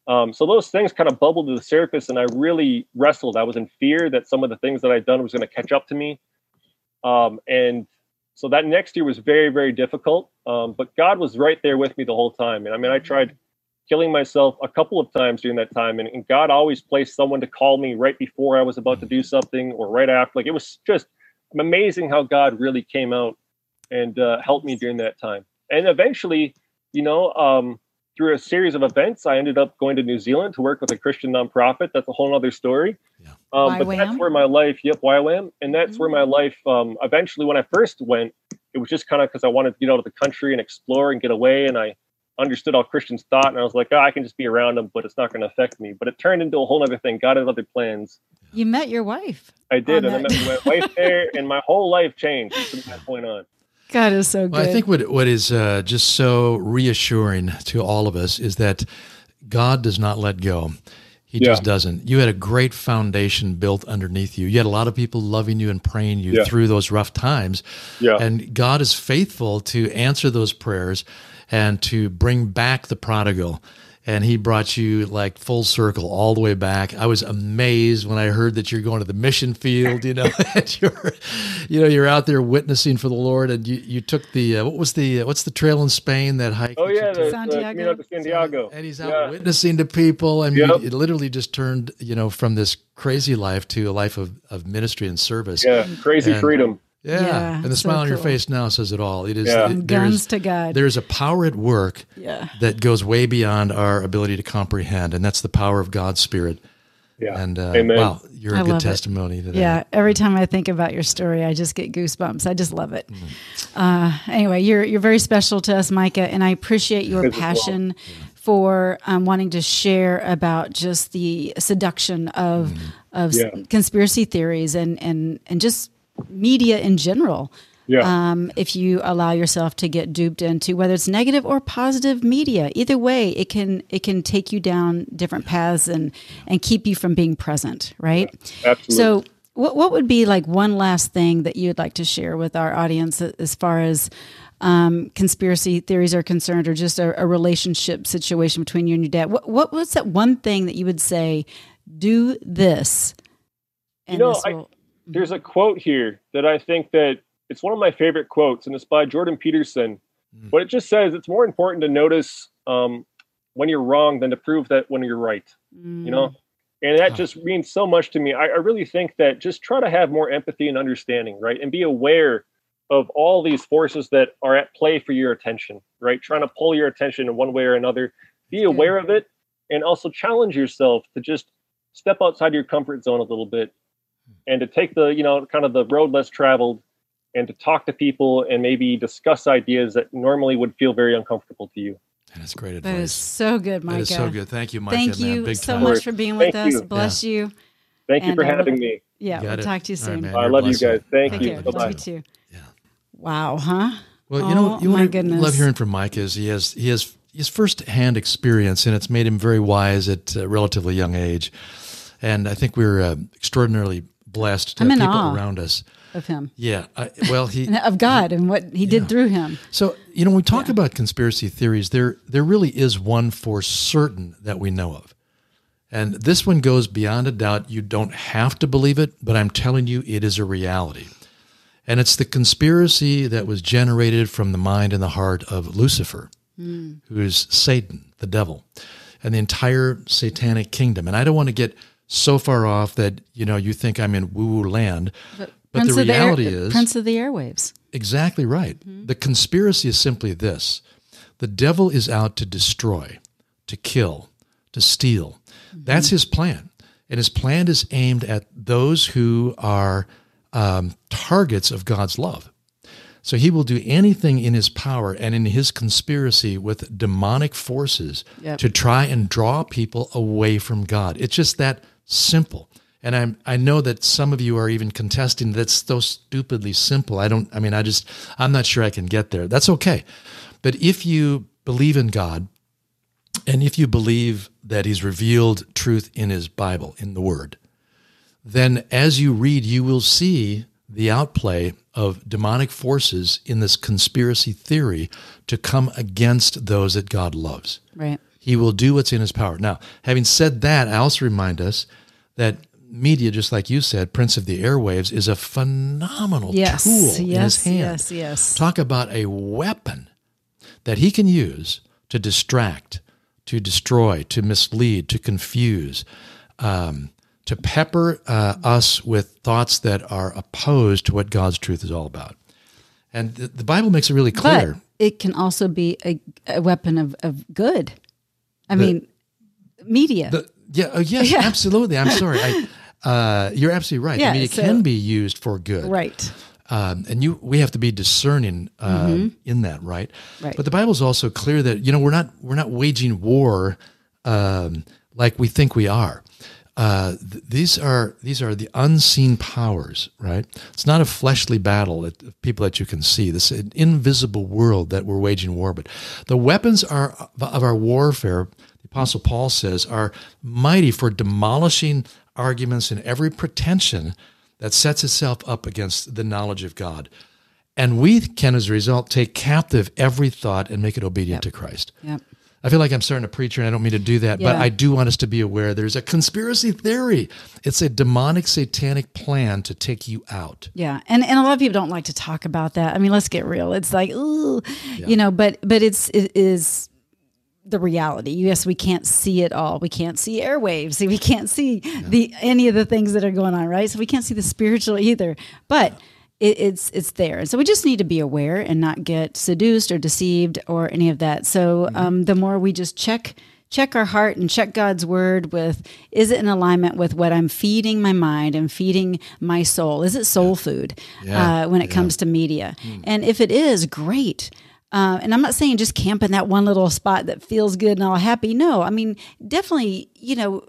S1: Um, so those things kind of bubbled to the surface, and I really wrestled. I was in fear that some of the things that I'd done was going to catch up to me. Um, and so that next year was very, very difficult. Um, but God was right there with me the whole time. And I mean, I tried killing myself a couple of times during that time, and, and God always placed someone to call me right before I was about to do something or right after. Like it was just amazing how God really came out and uh, helped me during that time. And eventually, you know, um, through a series of events, I ended up going to New Zealand to work with a Christian nonprofit. That's a whole other story.
S2: Yeah.
S1: Um, but that's where my life, yep, YWAM. And that's where my life, um, eventually, when I first went, it was just kind of because I wanted to get out of the country and explore and get away. And I understood how Christians thought. And I was like, oh, I can just be around them, but it's not going to affect me. But it turned into a whole other thing. God had other plans.
S3: You met your wife.
S1: I did.
S3: On
S1: And I met my wife there, and my whole life changed from that point on.
S3: God is so good.
S2: Well, I think what what is uh, just so reassuring to all of us is that God does not let go. He just doesn't. You had a great foundation built underneath you. You had a lot of people loving you and praying you
S1: Yeah.
S2: through those rough times.
S1: Yeah.
S2: And God is faithful to answer those prayers and to bring back the prodigal. And he brought you like full circle all the way back. I was amazed when I heard that you're going to the mission field, you know, and you're, you know, you're out there witnessing for the Lord and you, you took the, uh, what was the, uh, what's the trail in Spain that hike?
S1: Oh,
S2: that
S1: yeah,
S2: took?
S1: the, the
S3: Santiago?
S1: Camino de Santiago.
S2: and he's out
S1: Yeah.
S2: witnessing to people. I mean,
S1: Yep.
S2: it literally just turned, you know, from this crazy life to a life of, of ministry and service.
S1: Yeah, crazy
S2: And-
S1: freedom.
S2: Yeah.
S3: Yeah,
S2: and the
S3: so
S2: smile on your
S3: cool.
S2: face now says it all. It is
S1: Yeah.
S2: it-
S3: guns to God.
S2: There's a power at work
S3: yeah.
S2: that goes way beyond our ability to comprehend, and that's the power of God's Spirit.
S1: Yeah.
S2: And uh,
S1: Amen.
S2: wow, you're a
S3: I
S2: good
S3: love it.
S2: testimony to that.
S3: Yeah, every time I think about your story, I just get goosebumps. I just love it. Uh, anyway, you're you're very special to us, Micah, and I appreciate your
S1: As well.
S3: passion for um, wanting to share about just the seduction of of
S1: Yeah.
S3: conspiracy theories and and and just media in general.
S1: Yeah.
S3: Um, if you allow yourself to get duped into whether it's negative or positive media, either way, it can it can take you down different paths and and keep you from being present, right?
S1: Absolutely.
S3: So, what what would be like one last thing that you'd like to share with our audience as far as um, conspiracy theories are concerned, or just a, a relationship situation between you and your dad? What what was that one thing that you would say? Do this, and
S1: know,
S3: this
S1: I-
S3: will.
S1: There's a quote here that I think that it's one of my favorite quotes, and it's by Jordan Peterson.
S2: Mm.
S1: But it just says it's more important to notice um, when you're wrong than to prove that when you're right.
S3: Mm.
S1: You know, and that just means so much to me. I, I really think that just try to have more empathy and understanding, right, and be aware of all these forces that are at play for your attention, right? Trying to pull your attention in one way or another. Be aware of it and also challenge yourself to just step outside your comfort zone a little bit and to take the, you know, kind of the road less traveled and to talk to people and maybe discuss ideas that normally would feel very uncomfortable to you.
S2: And it's great
S3: That is so good, Micah.
S2: That is so good. Thank you, Micah.
S3: Thank
S2: man.
S3: you
S2: Big
S3: so
S2: time.
S3: much for being with
S1: Thank
S3: us.
S1: you.
S3: Bless you.
S1: Thank you
S3: And,
S1: for
S3: uh,
S1: having me.
S3: Yeah, we'll
S2: it.
S3: talk to you soon.
S2: man.
S1: I love you guys. Thank
S3: Take
S1: you.
S3: care.
S1: Bye
S3: Love
S1: bye.
S3: you too.
S2: Yeah.
S3: Wow, huh?
S2: Well, you know,
S3: Oh,
S2: you
S3: my
S2: want to
S3: goodness.
S2: love hearing from Mike is he has he has his first-hand experience, and it's made him very wise at a relatively young age. And I think we're uh, extraordinarily blessed to
S3: I'm
S2: have people around us.
S3: Of him.
S2: Yeah. I, well, he
S3: of God and what he did through him.
S2: So, you know, when we talk about conspiracy theories, there there really is one for certain that we know of. And this one goes beyond a doubt. You don't have to believe it, but I'm telling you it is a reality. And it's the conspiracy that was generated from the mind and the heart of Lucifer, hmm. who is Satan, the devil, and the entire satanic kingdom. And I don't want to get so far off that, you know, you think I'm in woo woo land. But,
S3: Prince
S2: the
S3: of the air-
S2: reality uh, is
S3: Prince of the airwaves.
S2: Exactly right. Mm-hmm. The conspiracy is simply this the devil is out to destroy, to kill, to steal. Mm-hmm. That's his plan. And his plan is aimed at those who are um, targets of God's love. So he will do anything in his power and in his conspiracy with demonic forces
S3: Yep.
S2: to try and draw people away from God. It's just that simple. And I'm, I know that some of you are even contesting that's so stupidly simple. I don't, I mean, I just, I'm not sure I can get there. That's okay. But if you believe in God and if you believe that He's revealed truth in His Bible, in the Word, then as you read, you will see the outplay of demonic forces in this conspiracy theory to come against those that God loves.
S3: Right.
S2: He will do what's in his power. Now, having said that, I also remind us that media, just like you said, Prince of the Airwaves, is a phenomenal
S3: Yes.
S2: tool in his
S3: yes.
S2: hand.
S3: Yes. Yes.
S2: Talk about a weapon that he can use to distract, to destroy, to mislead, to confuse, um, to pepper uh, us with thoughts that are opposed to what God's truth is all about. And the, the Bible makes it really clear.
S3: But it can also be a, a weapon of, of good. I mean, media.
S2: The- yeah, oh, yes,
S3: Yeah.
S2: absolutely. I'm sorry. I, uh, you're absolutely right.
S3: Yeah,
S2: I mean, it
S3: so-
S2: can be used for good.
S3: right.
S2: um, and you we have to be discerning uh, in that, right?
S3: Mm-hmm. Right.
S2: But the Bible's also clear that you know we're not we're not waging war um, like we think we are. Uh, th- these are these are the unseen powers, right? It's not a fleshly battle of people that you can see. This is an invisible world that we're waging war. But the weapons are of our warfare. The Apostle Paul says are mighty for demolishing arguments and every pretension that sets itself up against the knowledge of God. And we can, as a result, take captive every thought and make it obedient to Christ.
S3: Yep.
S2: I feel like I'm starting to preach, and I don't mean to do that, but I do want us to be aware there's a conspiracy theory. It's a demonic, satanic plan to take you out.
S3: Yeah, and and a lot of people don't like to talk about that. I mean, let's get real. It's like, ooh, you know, but but it's it is the reality. Yes, we can't see it all. We can't see airwaves. We can't see the any of the things that are going on, right? So we can't see the spiritual either. But it, it's it's there, and so we just need to be aware and not get seduced or deceived or any of that. So um, the more we just check check our heart and check God's word with is it in alignment with what I'm feeding my mind and feeding my soul? Is it soul food
S2: Yeah.
S3: uh, when it comes to media? And if it is, great. Uh, and I'm not saying just camp in that one little spot that feels good and all happy. No, I mean, definitely, you know,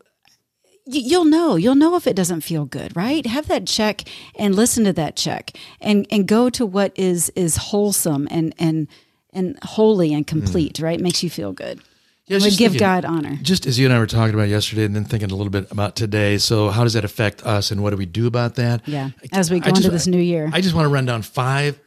S3: you'll know you'll know if it doesn't feel good right have that check and listen to that check and and go to what is is wholesome and and and holy and complete mm. right makes you feel good
S2: Yeah, I just
S3: give
S2: thinking-
S3: god honor
S2: Just as you and I were talking about yesterday, and then thinking a little bit about today. So, how does that affect us, and what do we do about that?
S3: yeah as we
S2: I
S3: go into
S2: just-
S3: this new year
S2: I just want to run down five,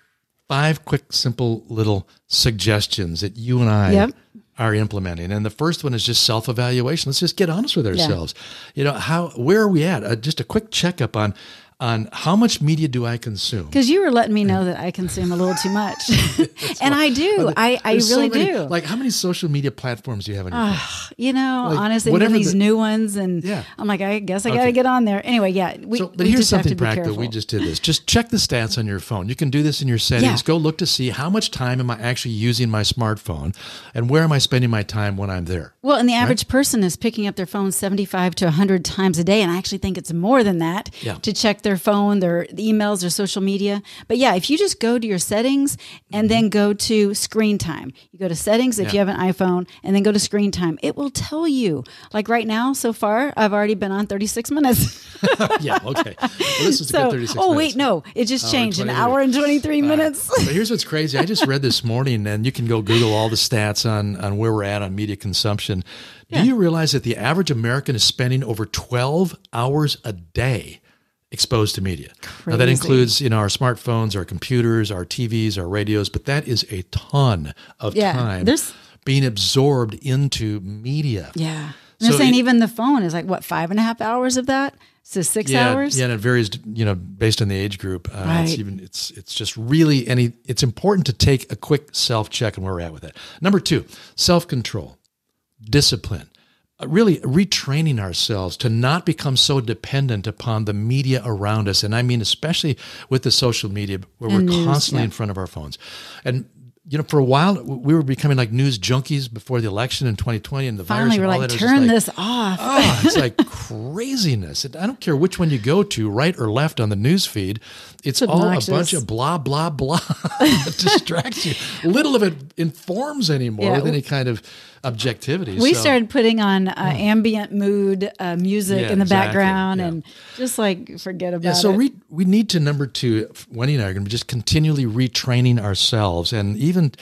S2: five quick, simple little suggestions that you and I
S3: Yep.
S2: Are implementing. And the first one is just self-evaluation. Let's just get honest with ourselves. You know, how where are we at? Uh, just a quick checkup on on how much media do I consume.
S3: Because you were letting me know that I consume a little too much, and I do. I, I
S2: There's so
S3: really
S2: many-
S3: do.
S2: Like, how many social media platforms do you have on your phone?
S3: Ah, you know,
S2: like,
S3: honestly, even
S2: whatever
S3: these
S2: the-
S3: new ones, and
S2: Yeah.
S3: I'm like, I guess I got to get on there. Anyway, yeah. We,
S2: So, but
S3: we
S2: here's
S3: just
S2: something practical. We just did this. Just check the stats on your phone. You can do this in your settings.
S3: Yeah.
S2: Go look to see how much time am I actually using my smartphone, and where am I spending my time when I'm there.
S3: Well, and the average person is picking up their phone 75 to 100 times a day. And I actually think it's more than that
S2: Yeah.
S3: to check their phone, their emails, their social media. But yeah, if you just go to your settings and then go to screen time, you go to settings if.
S2: Yeah.
S3: you have an iPhone and then go to screen time, it will tell you. Like right now, so far, I've already been on 36 minutes.
S2: yeah. Okay. Well, this is a
S3: so,
S2: good 36
S3: oh,
S2: minutes.
S3: wait, no, it just
S2: Hour
S3: changed an hour and 23 minutes.
S2: But here's what's crazy. I just read this morning, and you can go Google all the stats on, on where we're at on media consumption. Do you realize that the average American is spending over 12 hours a day exposed to media? Now, that includes you know our smartphones, our computers, our TVs, our radios, but that is a ton of
S3: Yeah,
S2: time
S3: there's-
S2: being absorbed into media.
S3: yeah. And they're
S2: So
S3: saying
S2: it-
S3: even the phone is like, what, five and a half hours of that? So six
S2: yeah,
S3: hours?
S2: Yeah, and it varies, you know, based on the age group. Uh, It's
S3: Right.
S2: even it's it's just really any. It's important to take a quick self check on where we're at with it. Number two, self control, discipline. Uh, Really retraining ourselves to not become so dependent upon the media around us, and I mean especially with the social media where we're
S3: news,
S2: constantly
S3: yeah.
S2: in front of our phones. And you know, for a while we were becoming like news junkies before the election in 2020, and the
S3: Finally,
S2: virus.
S3: we're like,
S2: that. It was just
S3: turn
S2: like,
S3: this off.
S2: oh, it's like craziness. I don't care which one you go to, right or left on the news feed. It's, all a bunch of blah, blah, blah that distracts you. Little of it informs anymore
S3: Yeah.
S2: with any kind of objectivity.
S3: We
S2: So-
S3: started putting on uh, ambient mood uh, music
S2: Yeah,
S3: in the
S2: exactly,
S3: background
S2: yeah.
S3: and just like forget about
S2: Yeah, so
S3: it.
S2: re- we need to number two. Wendy and I are going to be just continually retraining ourselves, and even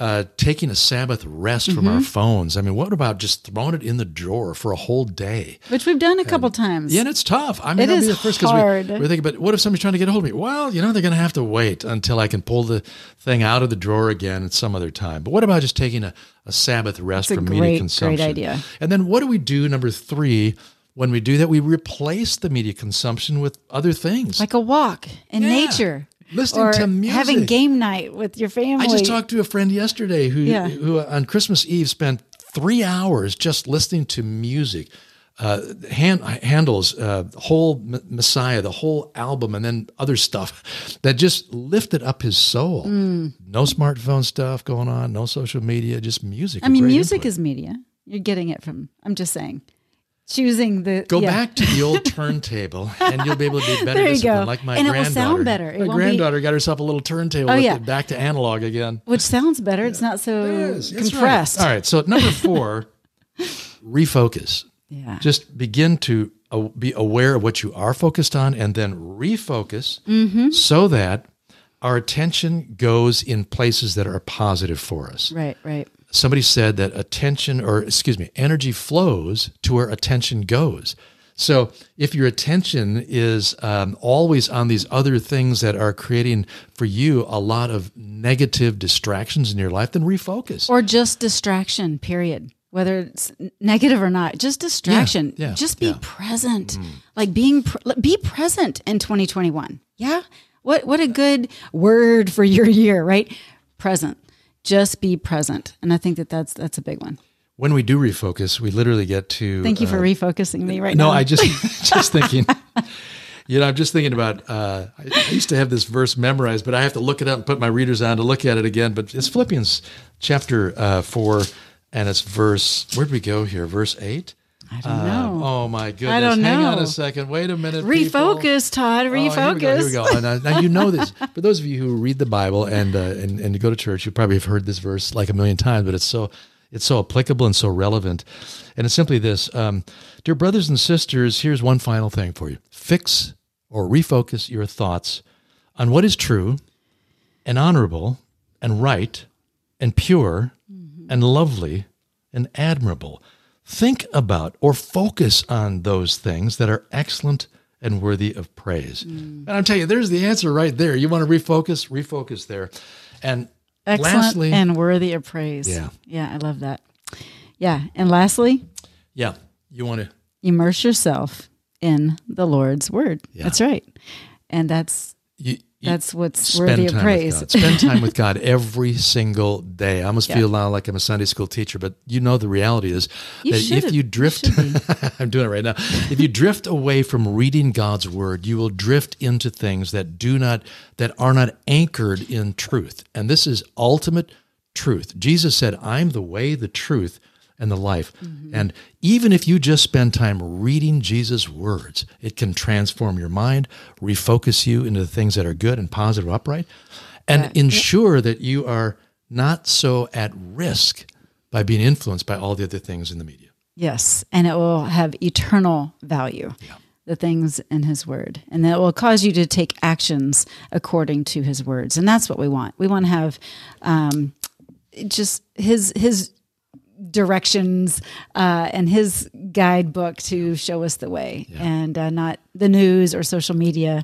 S2: uh, taking a Sabbath rest from
S3: Mm-hmm.
S2: our phones. I mean, what about just throwing it in the drawer for a whole day?
S3: Which we've done a couple times.
S2: Yeah, and it's tough. I mean,
S3: It
S2: be the first
S3: hard.
S2: we, we're thinking, but what if somebody's trying to get a hold of me? Well, you know, they're going to have to wait until I can pull the thing out of the drawer again at some other time. But what about just taking a, a Sabbath rest
S3: That's
S2: from
S3: great,
S2: media
S3: great idea.
S2: And then what do we do? Number three, when we do that, we replace the media consumption with other things.
S3: like a walk in
S2: Yeah.
S3: nature.
S2: Listening
S3: or
S2: to music.
S3: having game night with your family.
S2: I just talked to a friend yesterday who,
S3: Yeah.
S2: who uh, on Christmas Eve spent three hours just listening to music. Uh, hand, Handel's uh, whole M- Messiah, the whole album, and then other stuff that just lifted up his soul.
S3: Mm.
S2: No smartphone stuff going on, no social media, just music.
S3: I mean, music is media. You're getting it from, I'm just saying, choosing the.
S2: Go
S3: yeah.
S2: back to the old turntable, and you'll be able to be better
S3: There you go.
S2: Like my
S3: And it will
S2: granddaughter.
S3: sound better. It
S2: my
S3: won't be-
S2: granddaughter got herself a little turntable.
S3: Oh, yeah.
S2: back to analog again.
S3: Which sounds better. It's not so
S2: It is. It's right.
S3: compressed.
S2: All right. So number four, refocus.
S3: Yeah.
S2: Just begin to uh, be aware of what you are focused on, and then refocus
S3: Mm-hmm.
S2: so that our attention goes in places that are positive for us.
S3: Right, right.
S2: Somebody said that attention, or excuse me, energy flows to where attention goes. So if your attention is um, always on these other things that are creating for you a lot of negative distractions in your life, then refocus.
S3: Or just distraction, period. Whether it's negative or not, just distraction.
S2: yeah,
S3: just be
S2: yeah. Mm.
S3: present. Like being pr- be present in 2021. Yeah? What what a good word for your year, right? Present. Just be present. And I think that that's that's a big one.
S2: when we do refocus, we literally get to.
S3: Thank you for
S2: uh,
S3: refocusing me right
S2: No,
S3: now.
S2: No, I just just thinking. You know, I'm just thinking about. Uh, I used to have this verse memorized, but I have to look it up and put my readers on to look at it again. But it's Philippians chapter uh, four, and it's verse. Where'd we go here? Verse eight.
S3: I don't know.
S2: Oh my goodness!
S3: I don't
S2: Hang on a second. Wait a minute. people.
S3: Refocus, Todd.
S2: Oh,
S3: Refocus.
S2: here we go. Here we go. And, uh, now you know this. For those of you who read the Bible and uh, and and go to church, you probably have heard this verse like a million times, but it's so it's so applicable and so relevant. And it's simply this, um, dear brothers and sisters. Here's one final thing for you: fix or refocus your thoughts on what is true, and honorable, and right, and pure, and lovely, and admirable. Think about or focus on those things that are excellent and worthy of praise. Mm. And I'm telling you, there's the answer right there. You want to refocus, refocus there. And
S3: Excellent
S2: lastly,
S3: and worthy of praise.
S2: Yeah.
S3: Yeah, I love that. Yeah. And lastly,
S2: yeah, you want to
S3: immerse yourself in the Lord's word.
S2: Yeah.
S3: That's right. And that's
S2: you
S3: that's what's
S2: spend
S3: worthy of praise.
S2: Spend time with God every single day. I almost
S3: Yeah.
S2: feel now like I'm a Sunday school teacher, but you know the reality is
S3: You
S2: that if you
S3: You
S2: drift,
S3: should
S2: I'm doing it right now. If you drift away from reading God's word, you will drift into things that do not that are not anchored in truth. And this is ultimate truth. Jesus said, "I'm the way, the truth, and the life."
S3: Mm-hmm.
S2: And even if you just spend time reading Jesus' words, it can transform your mind, refocus you into the things that are good and positive, upright, and
S3: Yeah.
S2: ensure that you are not so at risk by being influenced by all the other things in the media.
S3: Yes, and it will have eternal value. The things in his word, and that will cause you to take actions according to his words, and that's what we want. We want to have um, just his his directions uh, and his guidebook to show us the way, and uh, not the news or social media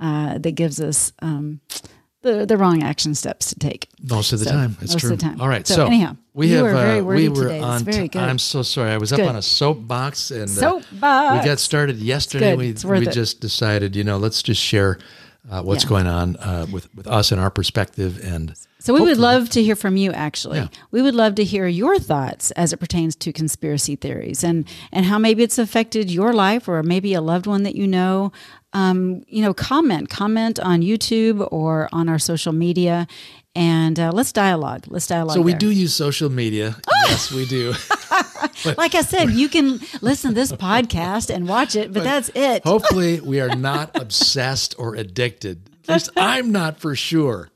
S3: uh, that gives us um, the the wrong action steps to take.
S2: Most of the
S3: So,
S2: time, it's
S3: most
S2: true.
S3: of the time.
S2: All right,
S3: So,
S2: so,
S3: anyhow,
S2: we have
S3: were very
S2: uh, we were
S3: today. It's
S2: on.
S3: very good.
S2: I'm so sorry. I was
S3: Good.
S2: up on a soapbox and uh,
S3: Soapbox.
S2: we got started yesterday. We we
S3: it.
S2: just decided, you know, let's just share uh, what's
S3: Yeah.
S2: going on uh, with with us and our perspective and.
S3: So we would love to hear from you actually.
S2: Yeah.
S3: We would love to hear your thoughts as it pertains to conspiracy theories and and how maybe it's affected your life or maybe a loved one that you know. Um, you know, comment, comment on YouTube or on our social media and uh, let's dialogue. Let's dialogue.
S2: So we
S3: there.
S2: do use social media. yes, we do.
S3: Like I said, you can listen to this podcast and watch it, but, that's it.
S2: Hopefully, we are not obsessed or addicted. Least I'm not for sure.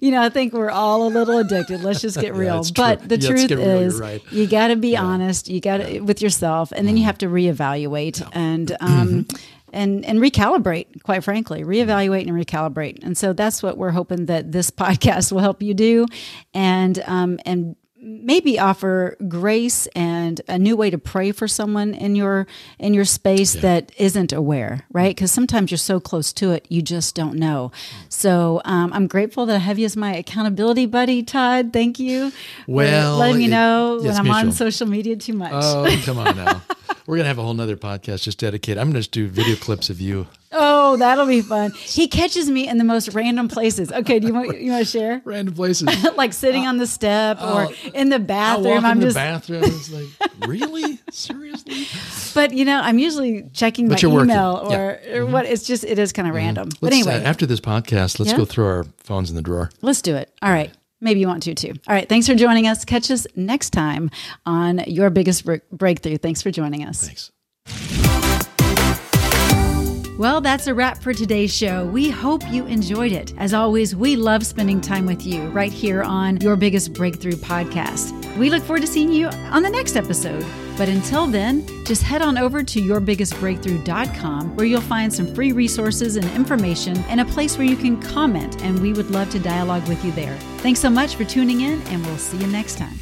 S3: you know, I think we're all a little addicted. Let's just get real.
S2: true.
S3: but the
S2: Yeah,
S3: truth. Is,
S2: right.
S3: you got to be honest. You got to with yourself, and then you have to reevaluate and um, and and recalibrate. Quite frankly, reevaluate and recalibrate. And so that's what we're hoping that this podcast will help you do, and um, and maybe offer grace and a new way to pray for someone in your in your space that isn't aware right? Because sometimes you're so close to it you just don't know. So um, i'm grateful that i have you as my accountability buddy todd. Thank you for
S2: Well,
S3: letting me
S2: it-
S3: know
S2: yes,
S3: when i'm on social media too much.
S2: Oh, come on now. We're gonna have a whole nother podcast just dedicated. I'm gonna just do video clips of you.
S3: Oh that'll be fun he catches me in the most random places okay do you want you want to share
S2: Random places.
S3: like sitting on the step or in the
S2: I
S3: bathroom
S2: walk in
S3: i'm
S2: the
S3: just
S2: bathroom. It's like, really? Seriously?
S3: But you know, I'm usually checking
S2: But
S3: my
S2: you're working.
S3: email or,
S2: Yeah. Mm-hmm.
S3: what. It's just it is kind of random. But
S2: Let's, uh,
S3: anyway,
S2: after this podcast, let's
S3: Yeah.
S2: go throw our phones in the drawer.
S3: let's do it. All right. Maybe you want to too. All right. Thanks for joining us. Catch us next time on your biggest breakthrough. Thanks for joining us.
S2: Thanks.
S3: Well, that's a wrap for today's show. We hope you enjoyed it. As always, we love spending time with you right here on Your Biggest Breakthrough podcast. We look forward to seeing you on the next episode. But until then, just head on over to yourbiggestbreakthrough.com where you'll find some free resources and information and a place where you can comment, and we would love to dialogue with you there. Thanks so much for tuning in, and we'll see you next time.